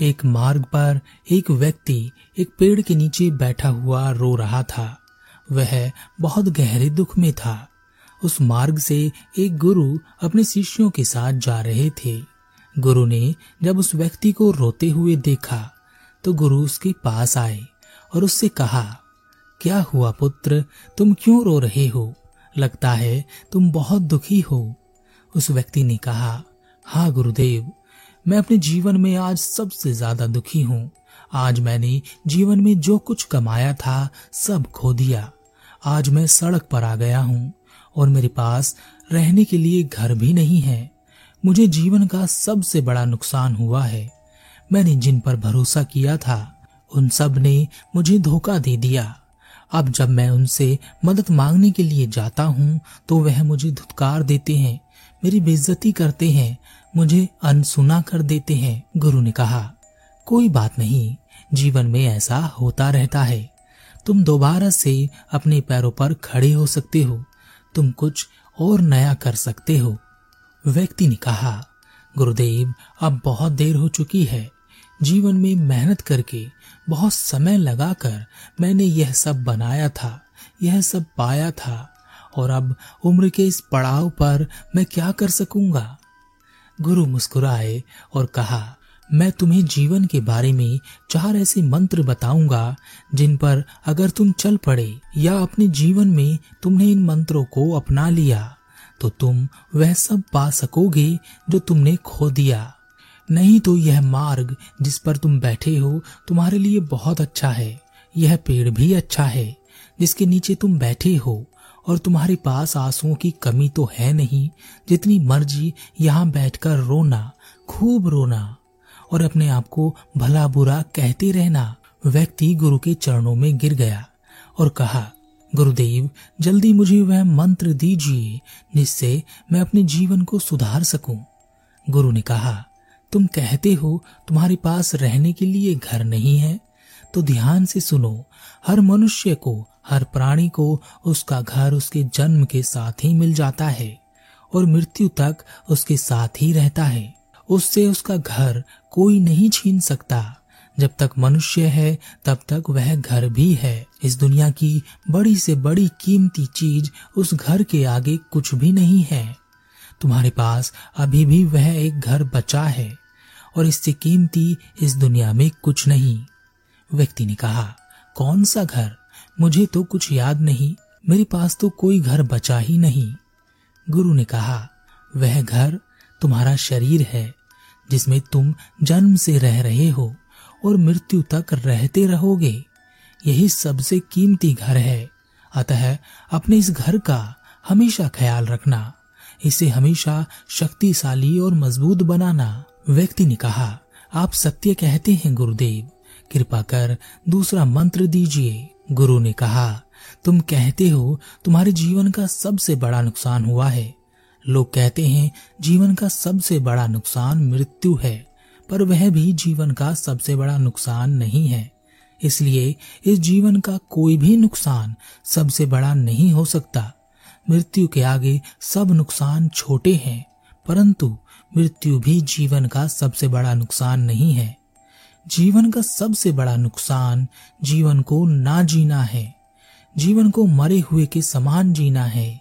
एक मार्ग पर एक व्यक्ति एक पेड़ के नीचे बैठा हुआ रो रहा था। वह बहुत गहरे दुख में था। उस मार्ग से एक गुरु अपने शिष्यों के साथ जा रहे थे। गुरु ने जब उस व्यक्ति को रोते हुए देखा तो गुरु उसके पास आए और उससे कहा, क्या हुआ पुत्र? तुम क्यों रो रहे हो? लगता है तुम बहुत दुखी हो। उस व्यक्ति ने कहा हाँ गुरुदेव मैं अपने जीवन में आज सबसे ज़्यादा दुखी हूँ। आज मैंने जीवन में जो कुछ कमाया था, सब खो दिया। आज मैं सड़क पर आ गया हूँ और मेरे पास रहने के लिए घर भी नहीं है। मुझे जीवन का सबसे बड़ा नुकसान हुआ है। मैंने जिन पर भरोसा किया था, उन सबने मुझे धोखा दे दिया। अब जब मैं उनसे मदद मांगने के लिए जाता हूँ तो वह मुझे धुतकार देते हैं, मेरी बेइज्जती करते हैं मुझे अनसुना कर देते हैं, गुरु ने कहा। कोई बात नहीं, जीवन में ऐसा होता रहता है। तुम दोबारा से अपने पैरों पर खड़े हो सकते हो। तुम कुछ और नया कर सकते हो। व्यक्ति ने कहा, गुरुदेव, अब बहुत देर हो चुकी है। जीवन में मेहनत करके बहुत समय लगाकर मैंने यह सब बनाया था, यह सब पाया था। और अब उम्र के इस पड़ाव पर मैं क्या कर सकूँगा? गुरु मुस्कुराए और कहा, मैं तुम्हें जीवन के बारे में चार ऐसे मंत्र बताऊँगा, जिन पर अगर तुम चल पड़े या अपने जीवन में तुमने इन मंत्रों को अपना लिया तो तुम वह सब पा सकोगे जो तुमने खो दिया। नहीं तो यह मार्ग जिस पर तुम बैठे हो तुम्हारे लिए बहुत अच्छा है। यह पेड़ भी अच्छा है जिसके नीचे तुम बैठे हो। और तुम्हारे पास आंसुओं की कमी तो है नहीं जितनी मर्ज़ी यहाँ बैठकर रोना, खूब रोना और अपने आप को भला बुरा कहते रहना, व्यक्ति गुरु के चरणों में गिर गया और कहा, गुरुदेव, जल्दी मुझे वह मंत्र दीजिए जिससे मैं अपने जीवन को सुधार सकूँ। गुरु ने कहा, तुम कहते हो तुम्हारे पास रहने के लिए घर नहीं है तो ध्यान से सुनो, हर मनुष्य को हर प्राणी को उसका घर उसके जन्म के साथ ही मिल जाता है और मृत्यु तक उसके साथ ही रहता है। उससे उसका घर कोई नहीं छीन सकता। जब तक मनुष्य है, तब तक वह घर भी है। इस दुनिया की बड़ी से बड़ी कीमती चीज़ उस घर के आगे कुछ भी नहीं है। तुम्हारे पास अभी भी वह एक घर बचा है और इससे कीमती इस दुनिया में कुछ नहीं। व्यक्ति ने कहा, कौन सा घर? मुझे तो कुछ याद नहीं, मेरे पास तो कोई घर बचा ही नहीं। गुरु ने कहा, वह घर तुम्हारा शरीर है, जिसमें तुम जन्म से रह रहे हो और मृत्यु तक रहते रहोगे। यही सबसे कीमती घर है। अतः अपने इस घर का हमेशा ख्याल रखना, इसे हमेशा शक्तिशाली और मज़बूत बनाना। व्यक्ति ने कहा, आप सत्य कहते हैं, गुरुदेव। कृपा कर दूसरा मंत्र दीजिए। गुरु ने कहा, तुम कहते हो, तुम्हारे जीवन का सबसे बड़ा नुकसान हुआ है। लोग कहते हैं, जीवन का सबसे बड़ा नुकसान मृत्यु है, पर वह भी जीवन का सबसे बड़ा नुकसान नहीं है। इसलिए, इस जीवन का कोई भी नुकसान सबसे बड़ा नहीं हो सकता। मृत्यु के आगे सब नुकसान छोटे हैं, परंतु मृत्यु भी जीवन का सबसे बड़ा नुकसान नहीं है। जीवन का सबसे बड़ा नुकसान जीवन को ना जीना है। जीवन को मरे हुए के समान जीना है।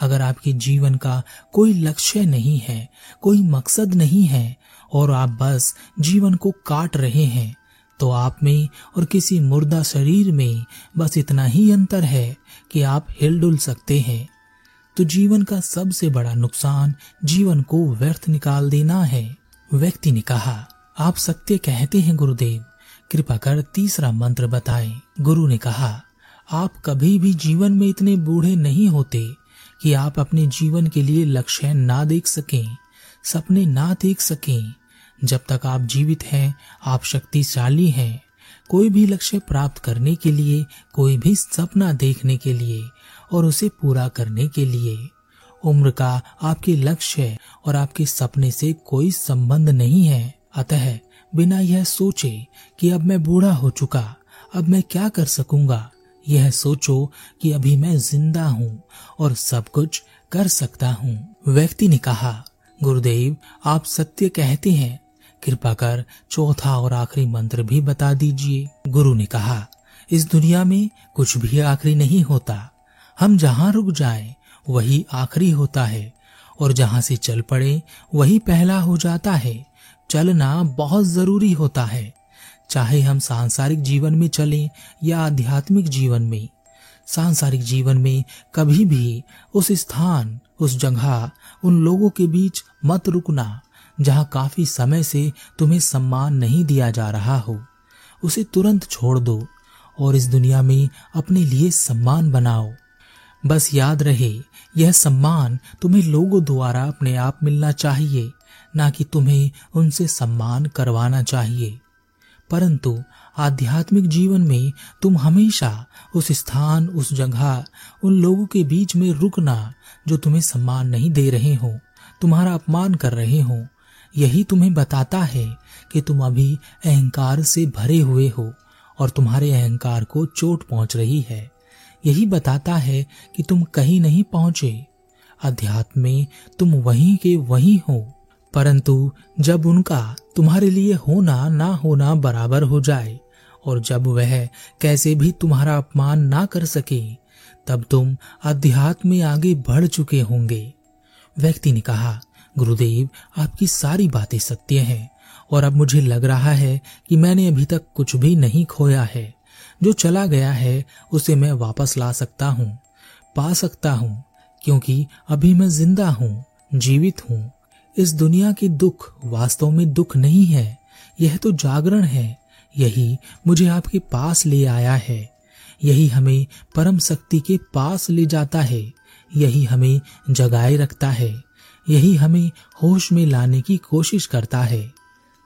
अगर आपके जीवन का कोई लक्ष्य नहीं है, कोई मकसद नहीं है, और आप बस जीवन को काट रहे हैं तो आप में और किसी मुर्दा शरीर में बस इतना ही अंतर है कि आप हिलडुल सकते हैं। तो जीवन का सबसे बड़ा नुकसान जीवन को व्यर्थ निकाल देना है, व्यक्ति ने कहा। आप सत्य कहते हैं गुरुदेव। कृपा कर तीसरा मंत्र बताएँ। गुरु ने कहा, आप कभी भी जीवन में इतने बूढ़े नहीं होते कि आप अपने जीवन के लिए लक्ष्य ना देख सकें, सपने ना देख सकें। जब तक आप जीवित हैं, आप शक्तिशाली हैं। कोई भी लक्ष्य प्राप्त करने के लिए, कोई भी सपना देखने के लिए और उसे पूरा करने के लिए। उम्र का आपके लक्ष्य और आपके सपने से कोई संबंध नहीं है। अतः बिना यह सोचे कि अब मैं बूढ़ा हो चुका, अब मैं क्या कर सकूँगा? यह सोचो कि अभी मैं ज़िंदा हूँ और सब कुछ कर सकता हूँ। व्यक्ति ने कहा, गुरुदेव, आप सत्य कहते हैं। कृपा कर चौथा और आखिरी मंत्र भी बता दीजिए। गुरु ने कहा, इस दुनिया में कुछ भी आखिरी नहीं होता। हम जहाँ रुक जाए, वही आखिरी होता है, और जहाँ से चल पड़े, वही पहला हो जाता है। चलना बहुत ज़रूरी होता है। चाहे हम सांसारिक जीवन में चलें या आध्यात्मिक जीवन में, सांसारिक जीवन में कभी भी उस स्थान, उस जगह, उन लोगों के बीच मत रुकना, जहाँ काफ़ी समय से तुम्हें सम्मान नहीं दिया जा रहा हो। उसे तुरंत छोड़ दो और इस दुनिया में अपने लिए सम्मान बनाओ। बस याद रहे, यह सम्मान तुम्हें लोगों द्वारा अपने आप मिलना चाहिए। ना कि तुम्हें उनसे सम्मान करवाना चाहिए। परंतु आध्यात्मिक जीवन में तुम हमेशा उस स्थान, उस जगह, उन लोगों के बीच में रुकना जो तुम्हें सम्मान नहीं दे रहे हो, तुम्हारा अपमान कर रहे हो, यही तुम्हें बताता है कि तुम अभी अहंकार से भरे हुए हो और तुम्हारे अहंकार को चोट पहुँच रही है। यही बताता है कि तुम कहीं नहीं पहुँचे। अध्यात्म में तुम वहीं के वहीं हो। परंतु जब उनका तुम्हारे लिए होना ना होना बराबर हो जाए, और जब वह कैसे भी तुम्हारा अपमान ना कर सके, तब तुम अध्यात्म में आगे बढ़ चुके होंगे। व्यक्ति ने कहा, गुरुदेव, आपकी सारी बातें सत्य हैं, और अब मुझे लग रहा है कि मैंने अभी तक कुछ भी नहीं खोया है। जो चला गया है, उसे मैं वापस ला सकता हूँ, पा सकता हूँ, क्योंकि अभी मैं ज़िंदा हूँ, जीवित हूँ। इस दुनिया के दुख वास्तव में दुख नहीं है, यह तो जागरण है। यही मुझे आपके पास ले आया है। यही हमें परम शक्ति के पास ले जाता है। यही हमें जगाए रखता है। यही हमें होश में लाने की कोशिश करता है।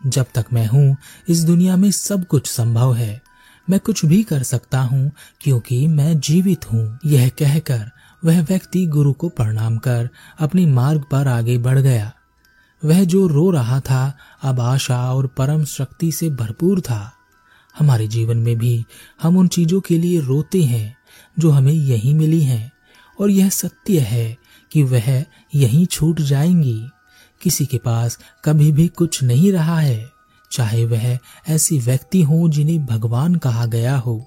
जब तक मैं हूँ, इस दुनिया में सब कुछ संभव है। मैं कुछ भी कर सकता हूँ, क्योंकि मैं जीवित हूँ। यह कहकर वह व्यक्ति गुरु को प्रणाम कर अपने मार्ग पर आगे बढ़ गया। वह जो रो रहा था, अब आशा और परम शक्ति से भरपूर था। हमारे जीवन में भी हम उन चीज़ों के लिए रोते हैं, जो हमें यही मिली हैं, और यह सत्य है कि वह यहीं छूट जाएँगी। किसी के पास कभी भी कुछ नहीं रहा है, चाहे वह ऐसी व्यक्ति हो जिन्हें भगवान कहा गया हो,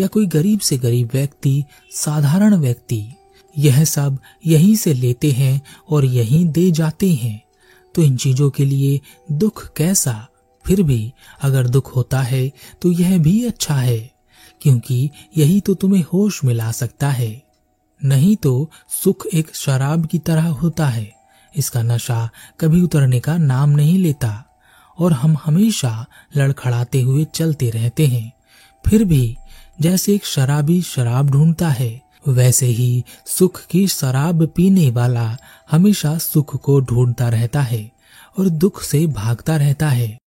या कोई गरीब से गरीब व्यक्ति, साधारण व्यक्ति। यह सब यहीं से लेते हैं और यहीं दे जाते हैं। तो इन चीज़ों के लिए दुख कैसा? फिर भी अगर दुख होता है तो यह भी अच्छा है, क्योंकि यही तो तुम्हें होश में ला सकता है। नहीं तो सुख एक शराब की तरह होता है। इसका नशा कभी उतरने का नाम नहीं लेता, और हम हमेशा लड़खड़ाते हुए चलते रहते हैं। फिर भी जैसे एक शराबी शराब ढूंढता है वैसे ही सुख की शराब पीने वाला हमेशा सुख को ढूंढता रहता है और दुख से भागता रहता है।